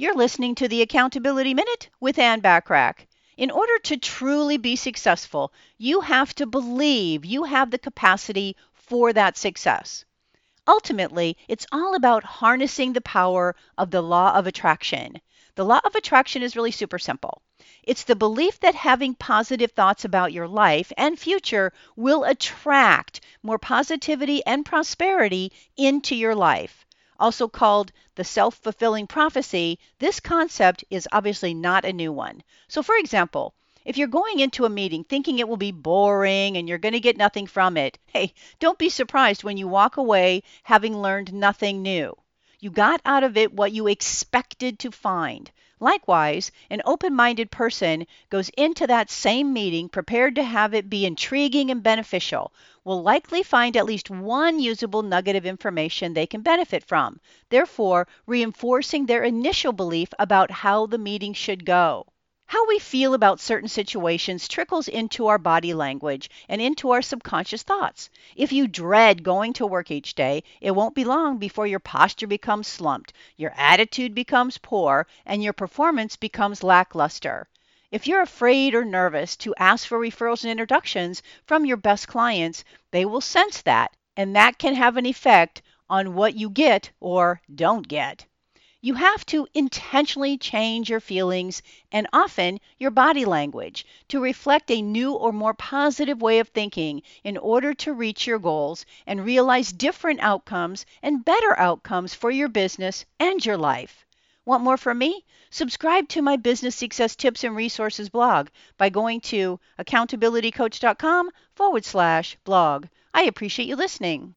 You're listening to the Accountability Minute with Ann Bachrach. In order to truly be successful, you have to believe you have the capacity for that success. Ultimately, it's all about harnessing the power of the law of attraction. The law of attraction is really super simple. It's the belief that having positive thoughts about your life and future will attract more positivity and prosperity into your life also called the self fulfilling prophecy, this concept is obviously not a new one. So, for example, if you're going into a meeting thinking it will be boring and you're going to get nothing from it, hey, don't be surprised when you walk away having learned nothing new. You got out of it what you expected to find. Likewise, an open minded person goes into that same meeting prepared to have it be intriguing and beneficial, will likely find at least one usable nugget of information they can benefit from, therefore, reinforcing their initial belief about how the meeting should go. How we feel about certain situations trickles into our body language and into our subconscious thoughts. If you dread going to work each day, it won't be long before your posture becomes slumped, your attitude becomes poor, and your performance becomes lackluster. If you're afraid or nervous to ask for referrals and introductions from your best clients, they will sense that, and that can have an effect on what you get or don't get. You have to intentionally change your feelings and often your body language to reflect a new or more positive way of thinking in order to reach your goals and realize different outcomes and better outcomes for your business and your life. Want more from me? Subscribe to my business success tips and resources blog by going to accountabilitycoach.com forward slash blog. I appreciate you listening.